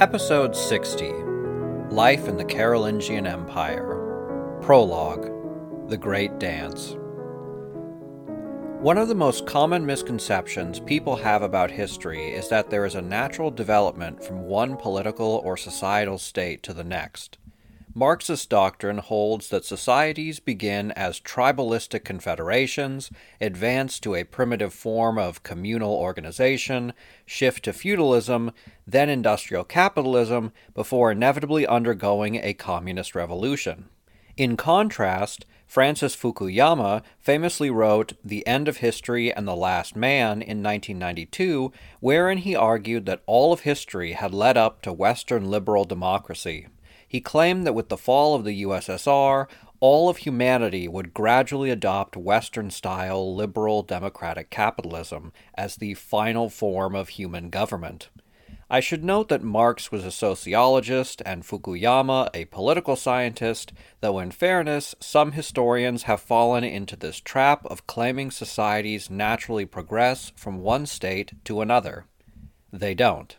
Episode 60 Life in the Carolingian Empire Prologue The Great Dance. One of the most common misconceptions people have about history is that there is a natural development from one political or societal state to the next. Marxist doctrine holds that societies begin as tribalistic confederations, advance to a primitive form of communal organization, shift to feudalism, then industrial capitalism, before inevitably undergoing a communist revolution. In contrast, Francis Fukuyama famously wrote The End of History and the Last Man in 1992, wherein he argued that all of history had led up to Western liberal democracy. He claimed that with the fall of the USSR, all of humanity would gradually adopt Western style liberal democratic capitalism as the final form of human government. I should note that Marx was a sociologist and Fukuyama a political scientist, though in fairness, some historians have fallen into this trap of claiming societies naturally progress from one state to another. They don't.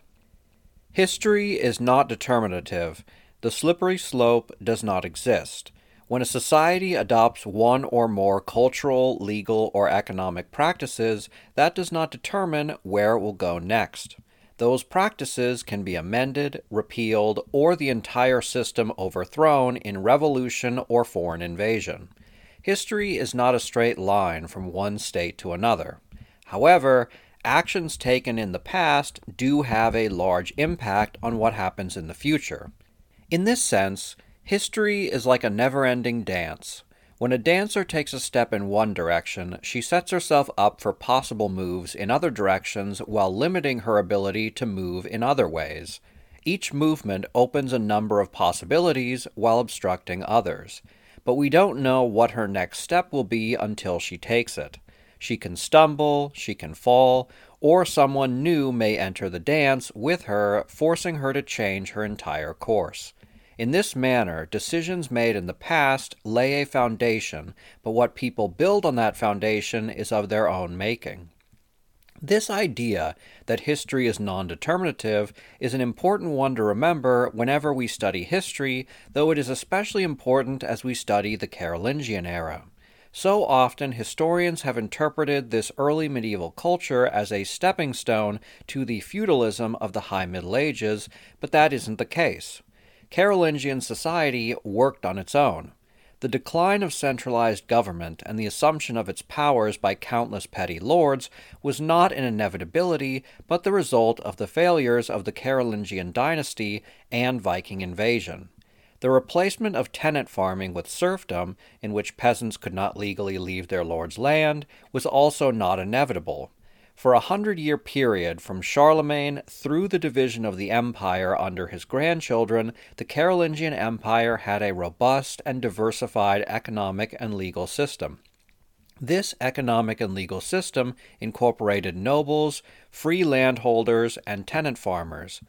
History is not determinative, the slippery slope does not exist. When a society adopts one or more cultural, legal, or economic practices, that does not determine where it will go next. Those practices can be amended, repealed, or the entire system overthrown in revolution or foreign invasion. History is not a straight line from one state to another. However, actions taken in the past do have a large impact on what happens in the future. In this sense, history is like a never ending dance. When a dancer takes a step in one direction, she sets herself up for possible moves in other directions while limiting her ability to move in other ways. Each movement opens a number of possibilities while obstructing others, but we don't know what her next step will be until she takes it. She can stumble, she can fall, or someone new may enter the dance with her, forcing her to change her entire course. In this manner, decisions made in the past lay a foundation, but what people build on that foundation is of their own making. This idea that history is non determinative is an important one to remember whenever we study history, though it is especially important as we study the Carolingian era. So often, historians have interpreted this early medieval culture as a stepping stone to the feudalism of the High Middle Ages, but that isn't the case. Carolingian society worked on its own. The decline of centralized government and the assumption of its powers by countless petty lords was not an inevitability, but the result of the failures of the Carolingian dynasty and Viking invasion. The replacement of tenant farming with serfdom, in which peasants could not legally leave their lord's land, was also not inevitable. For a hundred year period, from Charlemagne through the division of the empire under his grandchildren, the Carolingian Empire had a robust and diversified economic and legal system. This economic and legal system incorporated nobles, free landholders, and tenant farmers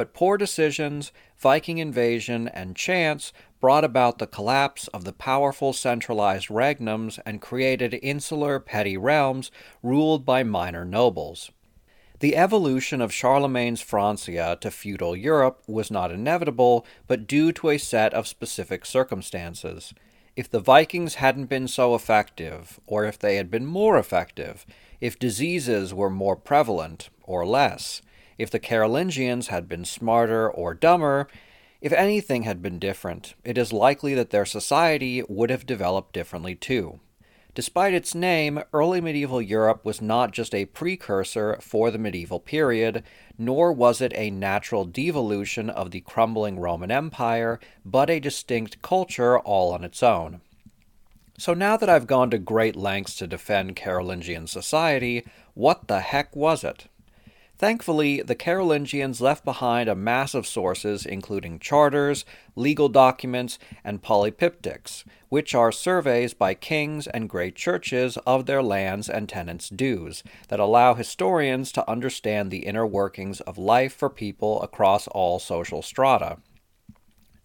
but poor decisions, Viking invasion, and chance brought about the collapse of the powerful centralized regnums and created insular petty realms ruled by minor nobles. The evolution of Charlemagne's Francia to feudal Europe was not inevitable, but due to a set of specific circumstances. If the Vikings hadn't been so effective, or if they had been more effective, if diseases were more prevalent or less, if the Carolingians had been smarter or dumber, if anything had been different, it is likely that their society would have developed differently too. Despite its name, early medieval Europe was not just a precursor for the medieval period, nor was it a natural devolution of the crumbling Roman Empire, but a distinct culture all on its own. So now that I've gone to great lengths to defend Carolingian society, what the heck was it? Thankfully, the Carolingians left behind a mass of sources including charters, legal documents, and polyptychs, which are surveys by kings and great churches of their lands and tenants' dues, that allow historians to understand the inner workings of life for people across all social strata.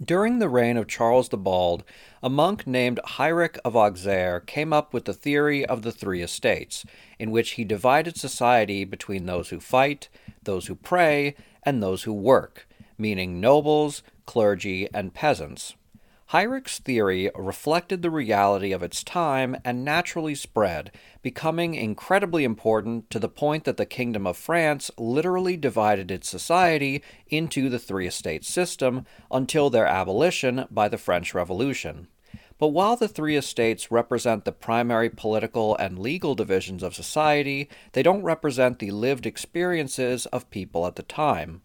During the reign of Charles the Bald, a monk named Heinrich of Auxerre came up with the theory of the three estates, in which he divided society between those who fight, those who pray, and those who work, meaning nobles, clergy, and peasants. Heinrich's theory reflected the reality of its time and naturally spread, becoming incredibly important to the point that the Kingdom of France literally divided its society into the three estates system until their abolition by the French Revolution. But while the three estates represent the primary political and legal divisions of society, they don't represent the lived experiences of people at the time.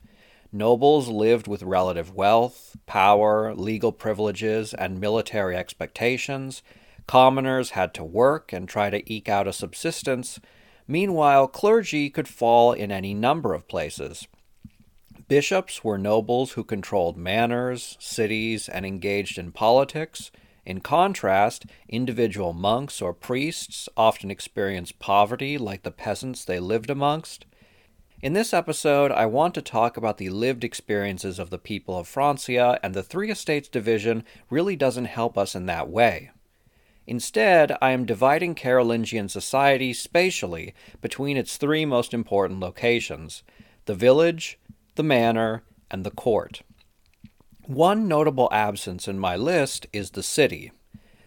Nobles lived with relative wealth, power, legal privileges, and military expectations. Commoners had to work and try to eke out a subsistence. Meanwhile, clergy could fall in any number of places. Bishops were nobles who controlled manors, cities, and engaged in politics. In contrast, individual monks or priests often experienced poverty like the peasants they lived amongst. In this episode, I want to talk about the lived experiences of the people of Francia, and the Three Estates division really doesn't help us in that way. Instead, I am dividing Carolingian society spatially between its three most important locations the village, the manor, and the court. One notable absence in my list is the city.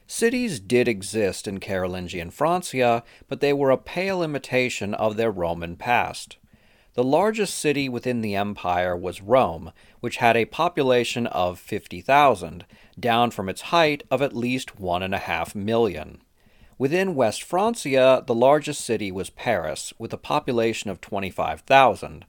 Cities did exist in Carolingian Francia, but they were a pale imitation of their Roman past. The largest city within the empire was Rome, which had a population of 50,000, down from its height of at least 1.5 million. Within West Francia, the largest city was Paris, with a population of 25,000.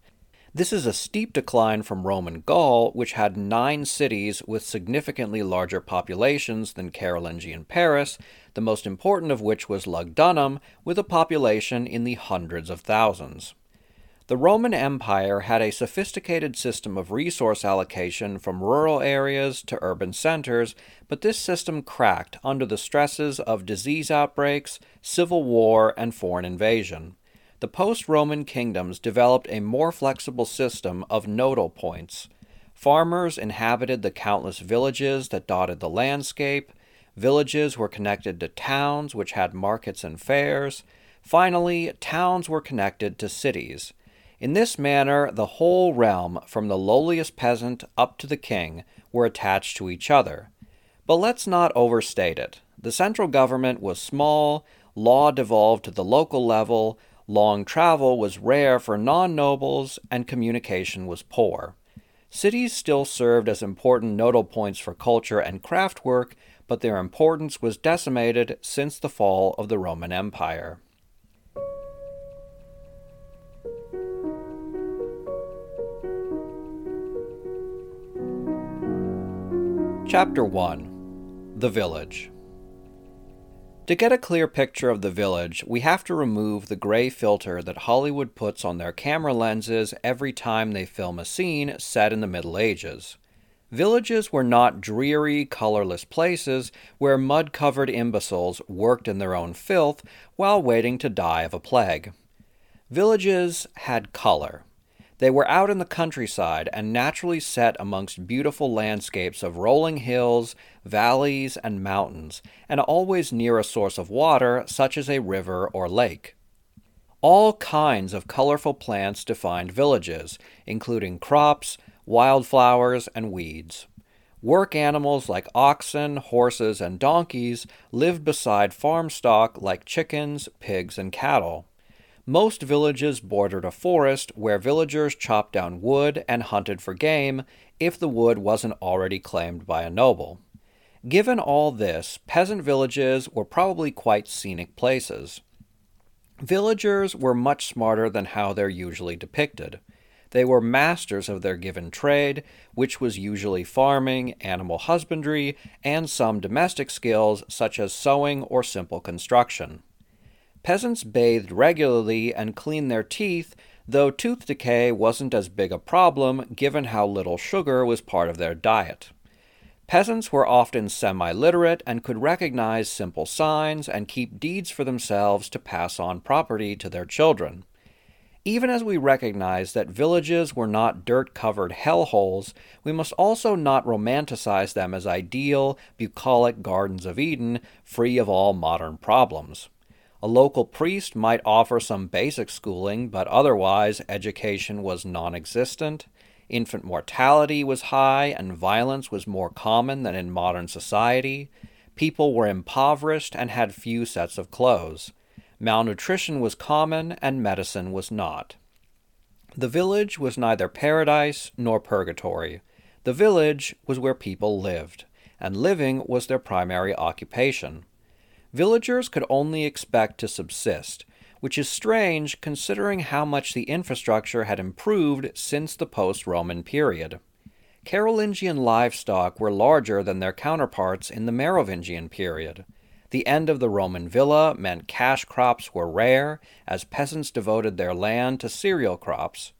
This is a steep decline from Roman Gaul, which had nine cities with significantly larger populations than Carolingian Paris, the most important of which was Lugdunum, with a population in the hundreds of thousands. The Roman Empire had a sophisticated system of resource allocation from rural areas to urban centers, but this system cracked under the stresses of disease outbreaks, civil war, and foreign invasion. The post Roman kingdoms developed a more flexible system of nodal points. Farmers inhabited the countless villages that dotted the landscape. Villages were connected to towns, which had markets and fairs. Finally, towns were connected to cities. In this manner, the whole realm, from the lowliest peasant up to the king, were attached to each other. But let's not overstate it. The central government was small, law devolved to the local level, long travel was rare for non nobles, and communication was poor. Cities still served as important nodal points for culture and craft work, but their importance was decimated since the fall of the Roman Empire. Chapter 1 The Village To get a clear picture of the village, we have to remove the gray filter that Hollywood puts on their camera lenses every time they film a scene set in the Middle Ages. Villages were not dreary, colorless places where mud covered imbeciles worked in their own filth while waiting to die of a plague. Villages had color. They were out in the countryside and naturally set amongst beautiful landscapes of rolling hills, valleys, and mountains, and always near a source of water such as a river or lake. All kinds of colorful plants defined villages, including crops, wildflowers, and weeds. Work animals like oxen, horses, and donkeys lived beside farm stock like chickens, pigs, and cattle. Most villages bordered a forest where villagers chopped down wood and hunted for game if the wood wasn't already claimed by a noble. Given all this, peasant villages were probably quite scenic places. Villagers were much smarter than how they're usually depicted. They were masters of their given trade, which was usually farming, animal husbandry, and some domestic skills such as sewing or simple construction. Peasants bathed regularly and cleaned their teeth, though tooth decay wasn't as big a problem given how little sugar was part of their diet. Peasants were often semi literate and could recognize simple signs and keep deeds for themselves to pass on property to their children. Even as we recognize that villages were not dirt covered hellholes, we must also not romanticize them as ideal, bucolic gardens of Eden, free of all modern problems. A local priest might offer some basic schooling, but otherwise education was non existent. Infant mortality was high, and violence was more common than in modern society. People were impoverished and had few sets of clothes. Malnutrition was common, and medicine was not. The village was neither paradise nor purgatory. The village was where people lived, and living was their primary occupation. Villagers could only expect to subsist, which is strange considering how much the infrastructure had improved since the post Roman period. Carolingian livestock were larger than their counterparts in the Merovingian period. The end of the Roman villa meant cash crops were rare, as peasants devoted their land to cereal crops.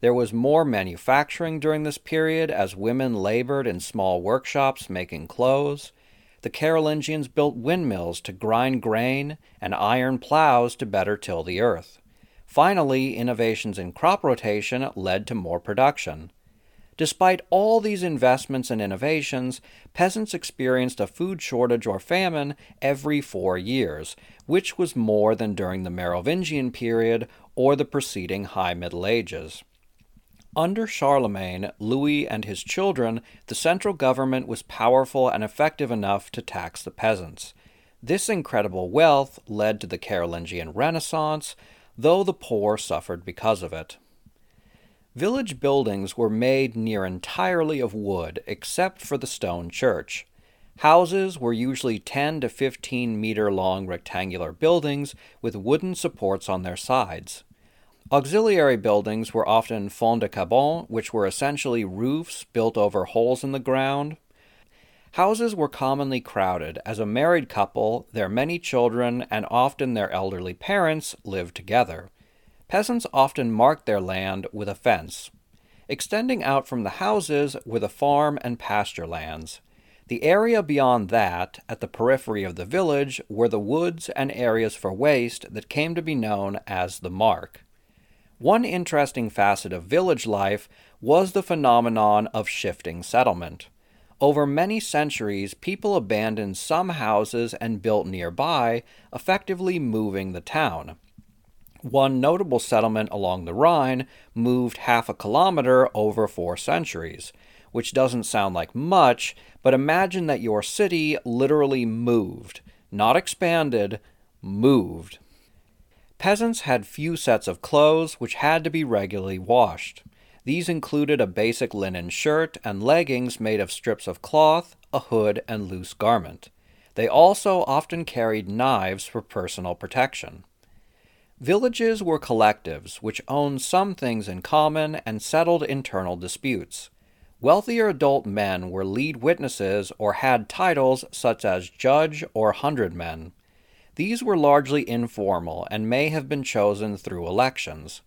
There was more manufacturing during this period as women labored in small workshops making clothes. The Carolingians built windmills to grind grain and iron plows to better till the earth. Finally, innovations in crop rotation led to more production. Despite all these investments and innovations, peasants experienced a food shortage or famine every four years, which was more than during the Merovingian period or the preceding High Middle Ages. Under Charlemagne, Louis, and his children, the central government was powerful and effective enough to tax the peasants. This incredible wealth led to the Carolingian Renaissance, though the poor suffered because of it. Village buildings were made near entirely of wood, except for the stone church. Houses were usually 10 to 15 meter long rectangular buildings with wooden supports on their sides. Auxiliary buildings were often fonds de cabane, which were essentially roofs built over holes in the ground. Houses were commonly crowded, as a married couple, their many children, and often their elderly parents lived together. Peasants often marked their land with a fence. Extending out from the houses were the farm and pasture lands. The area beyond that, at the periphery of the village, were the woods and areas for waste that came to be known as the mark. One interesting facet of village life was the phenomenon of shifting settlement. Over many centuries, people abandoned some houses and built nearby, effectively moving the town. One notable settlement along the Rhine moved half a kilometer over four centuries, which doesn't sound like much, but imagine that your city literally moved, not expanded, moved. Peasants had few sets of clothes which had to be regularly washed. These included a basic linen shirt and leggings made of strips of cloth, a hood, and loose garment. They also often carried knives for personal protection. Villages were collectives which owned some things in common and settled internal disputes. Wealthier adult men were lead witnesses or had titles such as judge or hundredman. These were largely informal and may have been chosen through elections.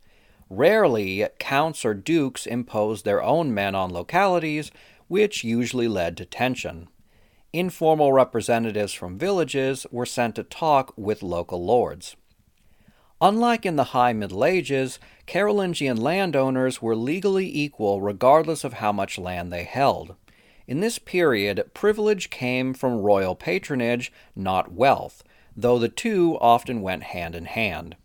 Rarely, counts or dukes imposed their own men on localities, which usually led to tension. Informal representatives from villages were sent to talk with local lords. Unlike in the High Middle Ages, Carolingian landowners were legally equal regardless of how much land they held. In this period, privilege came from royal patronage, not wealth, though the two often went hand in hand.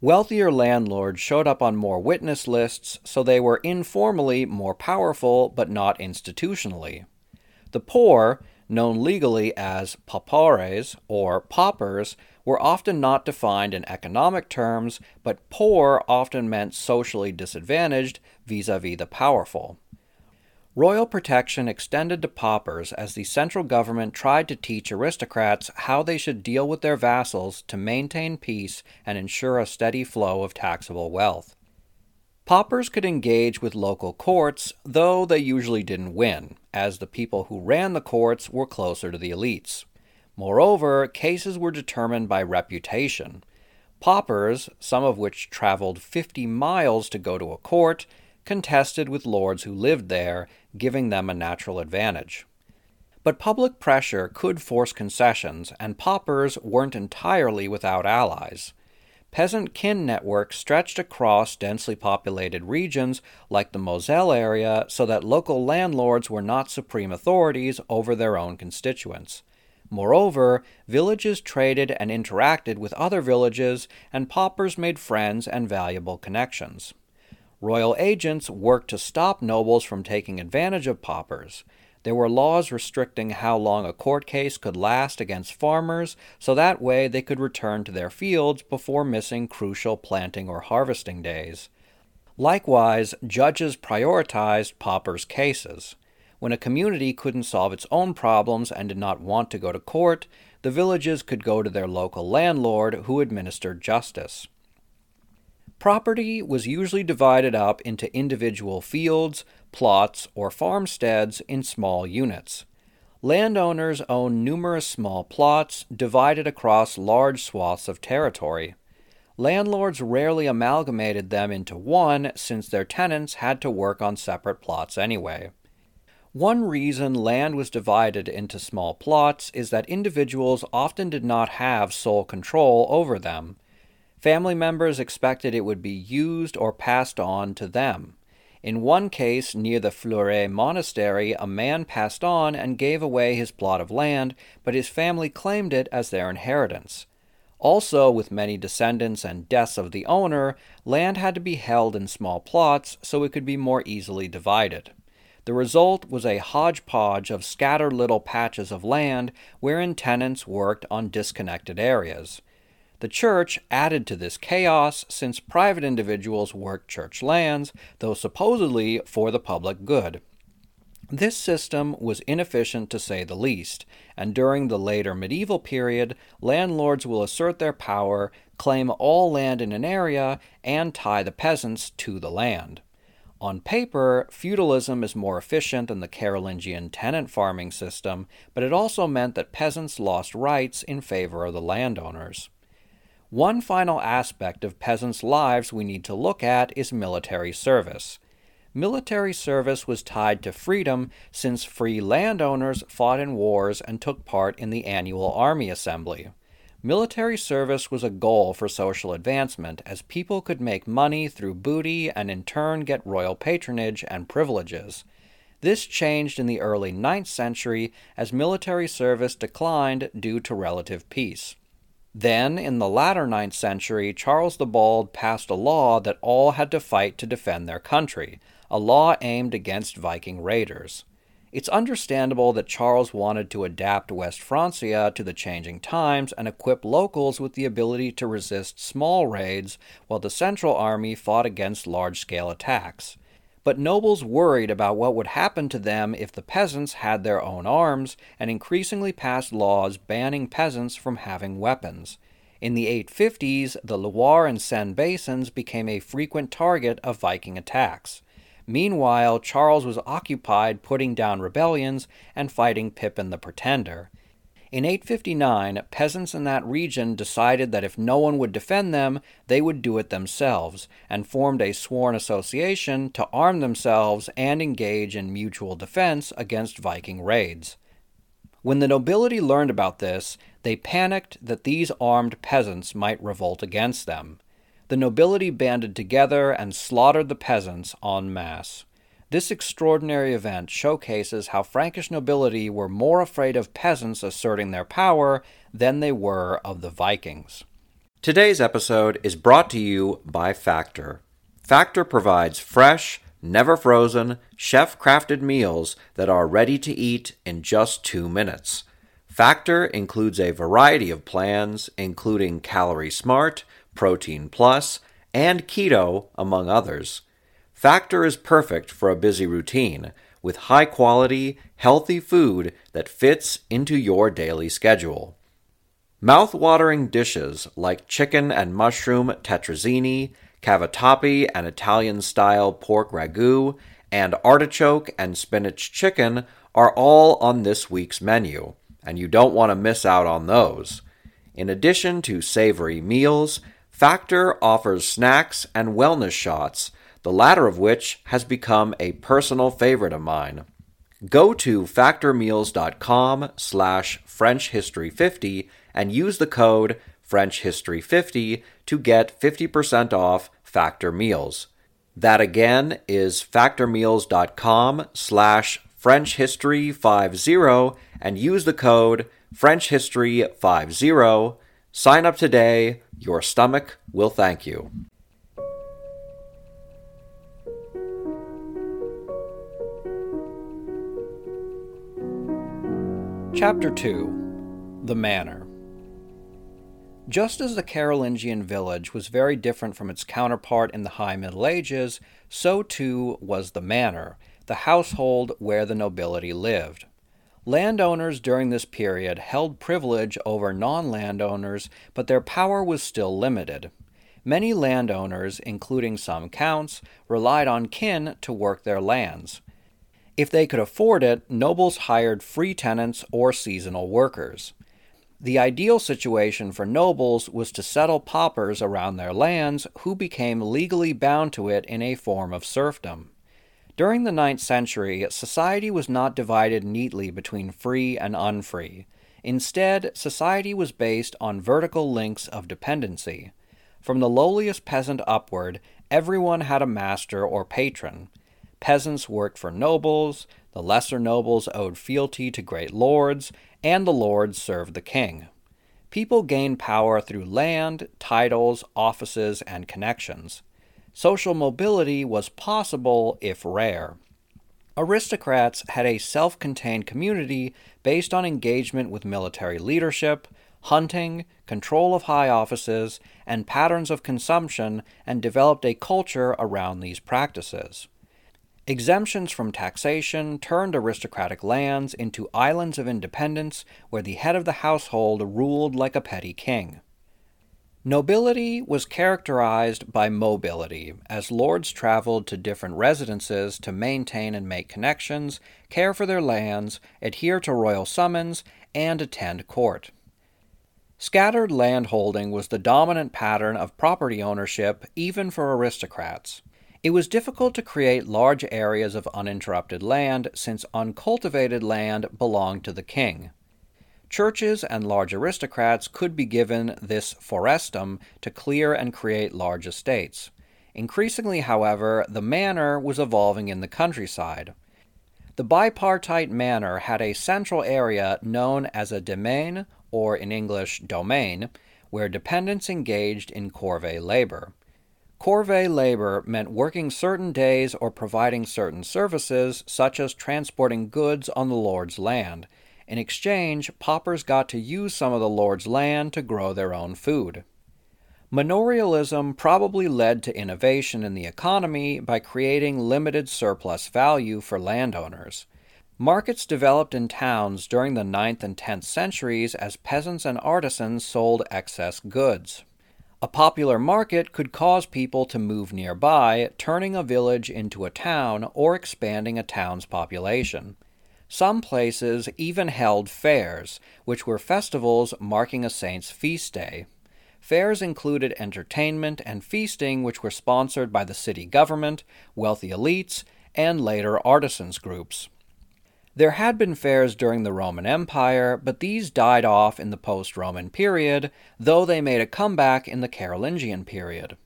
Wealthier landlords showed up on more witness lists, so they were informally more powerful but not institutionally. The poor, known legally as pauperes or paupers, were often not defined in economic terms, but poor often meant socially disadvantaged vis a vis the powerful. Royal protection extended to paupers as the central government tried to teach aristocrats how they should deal with their vassals to maintain peace and ensure a steady flow of taxable wealth. Paupers could engage with local courts, though they usually didn't win, as the people who ran the courts were closer to the elites. Moreover, cases were determined by reputation. Paupers, some of which traveled 50 miles to go to a court, contested with lords who lived there, giving them a natural advantage. But public pressure could force concessions, and paupers weren't entirely without allies. Peasant kin networks stretched across densely populated regions like the Moselle area so that local landlords were not supreme authorities over their own constituents. Moreover, villages traded and interacted with other villages, and paupers made friends and valuable connections. Royal agents worked to stop nobles from taking advantage of paupers. There were laws restricting how long a court case could last against farmers, so that way they could return to their fields before missing crucial planting or harvesting days. Likewise, judges prioritized paupers' cases. When a community couldn't solve its own problems and did not want to go to court, the villages could go to their local landlord who administered justice. Property was usually divided up into individual fields, plots, or farmsteads in small units. Landowners owned numerous small plots divided across large swaths of territory. Landlords rarely amalgamated them into one since their tenants had to work on separate plots anyway. One reason land was divided into small plots is that individuals often did not have sole control over them. Family members expected it would be used or passed on to them. In one case, near the Fleury monastery, a man passed on and gave away his plot of land, but his family claimed it as their inheritance. Also, with many descendants and deaths of the owner, land had to be held in small plots so it could be more easily divided. The result was a hodgepodge of scattered little patches of land wherein tenants worked on disconnected areas. The church added to this chaos since private individuals worked church lands, though supposedly for the public good. This system was inefficient to say the least, and during the later medieval period, landlords will assert their power, claim all land in an area, and tie the peasants to the land. On paper, feudalism is more efficient than the Carolingian tenant farming system, but it also meant that peasants lost rights in favor of the landowners. One final aspect of peasants' lives we need to look at is military service. Military service was tied to freedom since free landowners fought in wars and took part in the annual army assembly. Military service was a goal for social advancement as people could make money through booty and in turn get royal patronage and privileges. This changed in the early 9th century as military service declined due to relative peace. Then, in the latter ninth century, Charles the Bald passed a law that all had to fight to defend their country, a law aimed against Viking raiders. It's understandable that Charles wanted to adapt West Francia to the changing times and equip locals with the ability to resist small raids while the Central Army fought against large scale attacks but nobles worried about what would happen to them if the peasants had their own arms and increasingly passed laws banning peasants from having weapons. In the 850s, the Loire and Seine basins became a frequent target of Viking attacks. Meanwhile, Charles was occupied putting down rebellions and fighting Pippin the Pretender. In 859, peasants in that region decided that if no one would defend them, they would do it themselves, and formed a sworn association to arm themselves and engage in mutual defense against Viking raids. When the nobility learned about this, they panicked that these armed peasants might revolt against them. The nobility banded together and slaughtered the peasants en masse. This extraordinary event showcases how Frankish nobility were more afraid of peasants asserting their power than they were of the Vikings. Today's episode is brought to you by Factor. Factor provides fresh, never frozen, chef crafted meals that are ready to eat in just two minutes. Factor includes a variety of plans, including Calorie Smart, Protein Plus, and Keto, among others. Factor is perfect for a busy routine, with high quality, healthy food that fits into your daily schedule. Mouth-watering dishes like chicken and mushroom tetrazzini, cavatappi and Italian-style pork ragu, and artichoke and spinach chicken are all on this week's menu, and you don't want to miss out on those. In addition to savory meals, Factor offers snacks and wellness shots, the latter of which has become a personal favorite of mine. Go to factormeals.com slash frenchhistory50 and use the code frenchhistory50 to get 50% off Factor Meals. That again is factormeals.com slash frenchhistory50 and use the code frenchhistory50. Sign up today. Your stomach will thank you. Chapter 2 The Manor Just as the Carolingian village was very different from its counterpart in the High Middle Ages, so too was the manor, the household where the nobility lived. Landowners during this period held privilege over non landowners, but their power was still limited. Many landowners, including some counts, relied on kin to work their lands. If they could afford it, nobles hired free tenants or seasonal workers. The ideal situation for nobles was to settle paupers around their lands who became legally bound to it in a form of serfdom. During the ninth century, society was not divided neatly between free and unfree. Instead, society was based on vertical links of dependency. From the lowliest peasant upward, everyone had a master or patron. Peasants worked for nobles, the lesser nobles owed fealty to great lords, and the lords served the king. People gained power through land, titles, offices, and connections. Social mobility was possible if rare. Aristocrats had a self contained community based on engagement with military leadership, hunting, control of high offices, and patterns of consumption, and developed a culture around these practices. Exemptions from taxation turned aristocratic lands into islands of independence where the head of the household ruled like a petty king. Nobility was characterized by mobility, as lords traveled to different residences to maintain and make connections, care for their lands, adhere to royal summons, and attend court. Scattered landholding was the dominant pattern of property ownership even for aristocrats. It was difficult to create large areas of uninterrupted land since uncultivated land belonged to the king. Churches and large aristocrats could be given this forestum to clear and create large estates. Increasingly, however, the manor was evolving in the countryside. The bipartite manor had a central area known as a demesne, or in English, domain, where dependents engaged in corvée labor. Corvée labor meant working certain days or providing certain services, such as transporting goods on the Lord's land. In exchange, paupers got to use some of the Lord's land to grow their own food. Manorialism probably led to innovation in the economy by creating limited surplus value for landowners. Markets developed in towns during the 9th and 10th centuries as peasants and artisans sold excess goods. A popular market could cause people to move nearby, turning a village into a town or expanding a town's population. Some places even held fairs, which were festivals marking a saint's feast day. Fairs included entertainment and feasting, which were sponsored by the city government, wealthy elites, and later artisans groups. There had been fairs during the Roman Empire, but these died off in the post Roman period, though they made a comeback in the Carolingian period.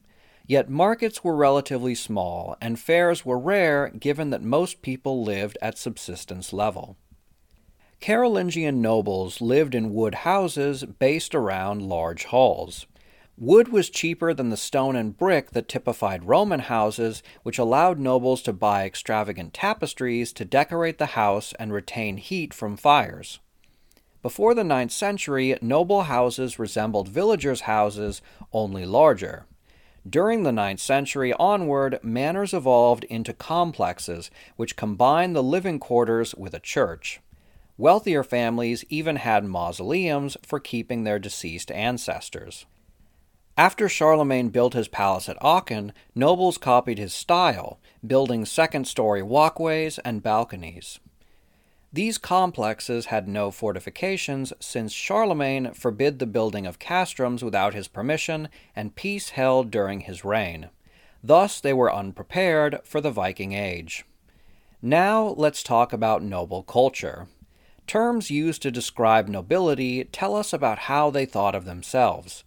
Yet markets were relatively small, and fairs were rare given that most people lived at subsistence level. Carolingian nobles lived in wood houses based around large halls. Wood was cheaper than the stone and brick that typified Roman houses, which allowed nobles to buy extravagant tapestries to decorate the house and retain heat from fires. Before the ninth century, noble houses resembled villagers' houses, only larger. During the ninth century onward, manors evolved into complexes which combined the living quarters with a church. Wealthier families even had mausoleums for keeping their deceased ancestors. After Charlemagne built his palace at Aachen, nobles copied his style, building second story walkways and balconies. These complexes had no fortifications since Charlemagne forbid the building of castrums without his permission and peace held during his reign. Thus, they were unprepared for the Viking Age. Now, let's talk about noble culture. Terms used to describe nobility tell us about how they thought of themselves.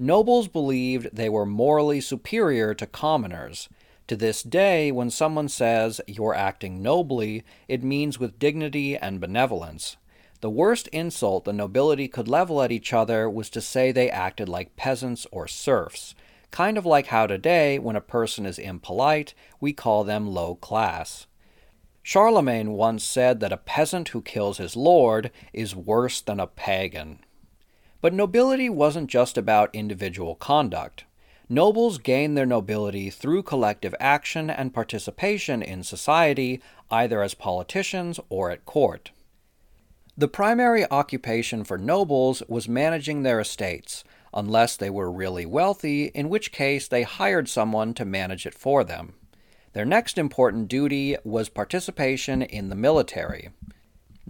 Nobles believed they were morally superior to commoners. To this day, when someone says you're acting nobly, it means with dignity and benevolence. The worst insult the nobility could level at each other was to say they acted like peasants or serfs, kind of like how today, when a person is impolite, we call them low class. Charlemagne once said that a peasant who kills his lord is worse than a pagan. But nobility wasn't just about individual conduct. Nobles gained their nobility through collective action and participation in society, either as politicians or at court. The primary occupation for nobles was managing their estates, unless they were really wealthy, in which case they hired someone to manage it for them. Their next important duty was participation in the military.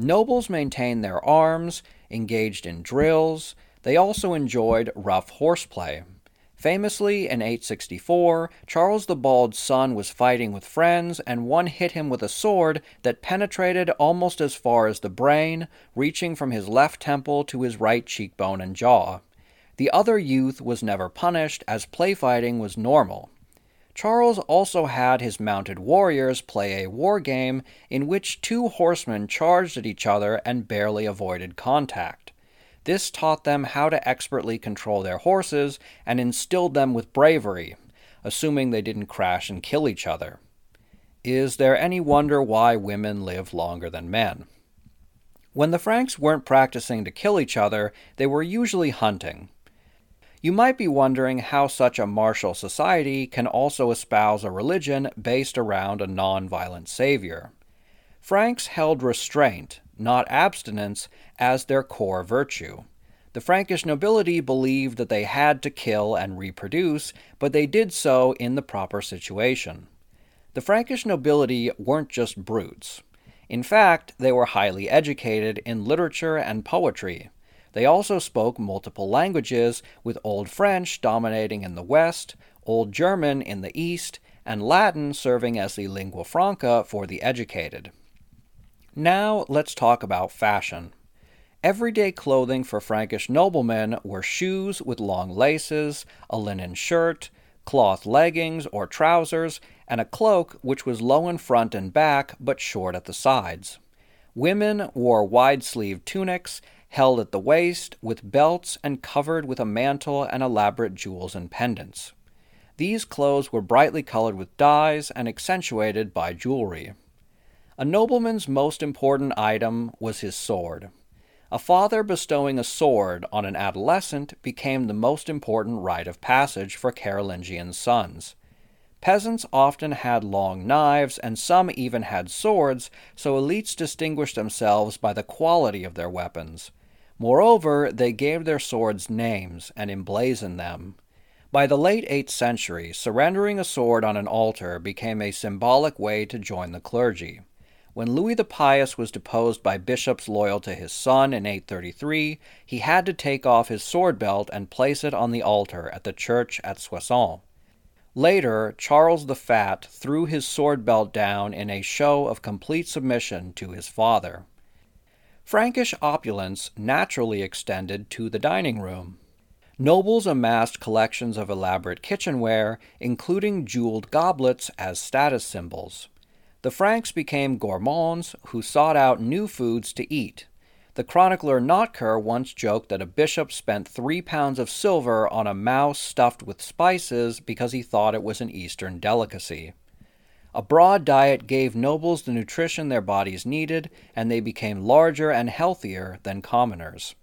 Nobles maintained their arms, engaged in drills, they also enjoyed rough horseplay. Famously, in 864, Charles the Bald's son was fighting with friends, and one hit him with a sword that penetrated almost as far as the brain, reaching from his left temple to his right cheekbone and jaw. The other youth was never punished, as play fighting was normal. Charles also had his mounted warriors play a war game in which two horsemen charged at each other and barely avoided contact. This taught them how to expertly control their horses and instilled them with bravery, assuming they didn't crash and kill each other. Is there any wonder why women live longer than men? When the Franks weren't practicing to kill each other, they were usually hunting. You might be wondering how such a martial society can also espouse a religion based around a non-violent savior. Franks held restraint, not abstinence, as their core virtue. The Frankish nobility believed that they had to kill and reproduce, but they did so in the proper situation. The Frankish nobility weren't just brutes. In fact, they were highly educated in literature and poetry. They also spoke multiple languages, with Old French dominating in the West, Old German in the East, and Latin serving as the lingua franca for the educated. Now let's talk about fashion. Everyday clothing for Frankish noblemen were shoes with long laces, a linen shirt, cloth leggings or trousers, and a cloak which was low in front and back but short at the sides. Women wore wide sleeved tunics held at the waist, with belts and covered with a mantle and elaborate jewels and pendants. These clothes were brightly colored with dyes and accentuated by jewelry. A nobleman's most important item was his sword. A father bestowing a sword on an adolescent became the most important rite of passage for Carolingian sons. Peasants often had long knives, and some even had swords, so elites distinguished themselves by the quality of their weapons. Moreover, they gave their swords names and emblazoned them. By the late 8th century, surrendering a sword on an altar became a symbolic way to join the clergy. When Louis the Pious was deposed by bishops loyal to his son in 833, he had to take off his sword belt and place it on the altar at the church at Soissons. Later, Charles the Fat threw his sword belt down in a show of complete submission to his father. Frankish opulence naturally extended to the dining room. Nobles amassed collections of elaborate kitchenware, including jeweled goblets as status symbols. The Franks became gourmands who sought out new foods to eat. The chronicler Notker once joked that a bishop spent three pounds of silver on a mouse stuffed with spices because he thought it was an Eastern delicacy. A broad diet gave nobles the nutrition their bodies needed, and they became larger and healthier than commoners.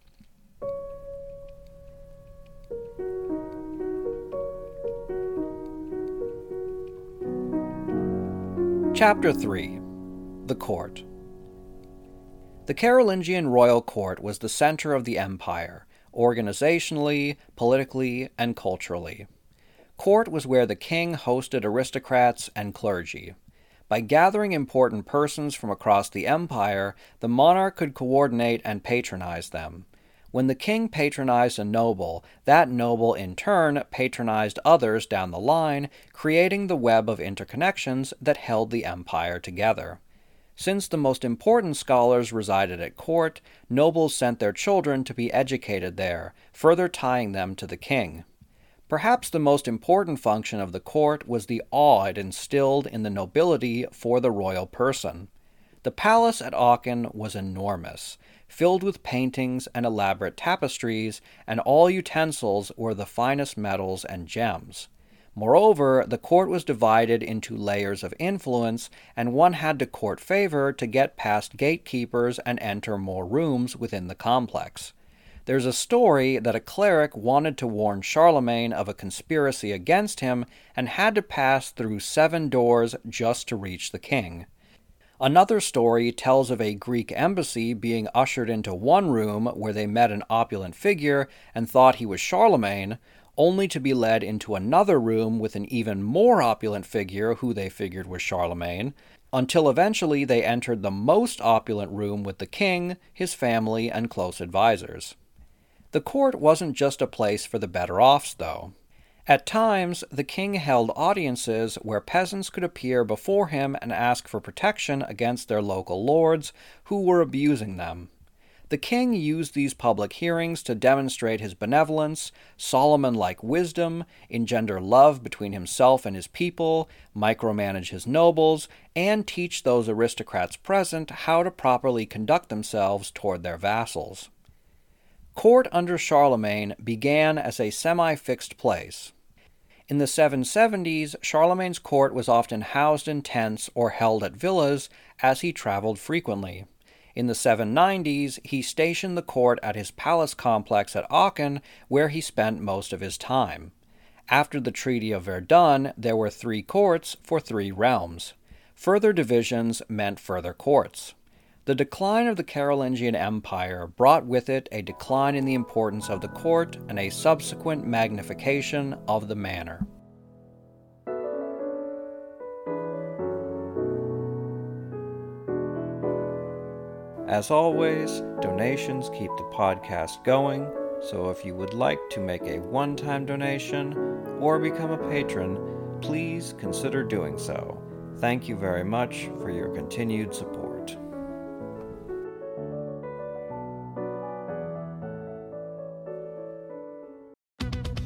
Chapter 3 The Court The Carolingian royal court was the center of the empire, organizationally, politically, and culturally. Court was where the king hosted aristocrats and clergy. By gathering important persons from across the empire, the monarch could coordinate and patronize them. When the king patronized a noble, that noble in turn patronized others down the line, creating the web of interconnections that held the empire together. Since the most important scholars resided at court, nobles sent their children to be educated there, further tying them to the king. Perhaps the most important function of the court was the awe it instilled in the nobility for the royal person. The palace at Aachen was enormous, filled with paintings and elaborate tapestries, and all utensils were the finest metals and gems. Moreover, the court was divided into layers of influence, and one had to court favor to get past gatekeepers and enter more rooms within the complex. There's a story that a cleric wanted to warn Charlemagne of a conspiracy against him and had to pass through seven doors just to reach the king. Another story tells of a Greek embassy being ushered into one room where they met an opulent figure and thought he was Charlemagne, only to be led into another room with an even more opulent figure who they figured was Charlemagne, until eventually they entered the most opulent room with the king, his family, and close advisers. The court wasn't just a place for the better offs, though. At times, the king held audiences where peasants could appear before him and ask for protection against their local lords who were abusing them. The king used these public hearings to demonstrate his benevolence, Solomon like wisdom, engender love between himself and his people, micromanage his nobles, and teach those aristocrats present how to properly conduct themselves toward their vassals. Court under Charlemagne began as a semi fixed place. In the 770s, Charlemagne's court was often housed in tents or held at villas as he traveled frequently. In the 790s, he stationed the court at his palace complex at Aachen, where he spent most of his time. After the Treaty of Verdun, there were three courts for three realms. Further divisions meant further courts. The decline of the Carolingian Empire brought with it a decline in the importance of the court and a subsequent magnification of the manor. As always, donations keep the podcast going, so if you would like to make a one time donation or become a patron, please consider doing so. Thank you very much for your continued support.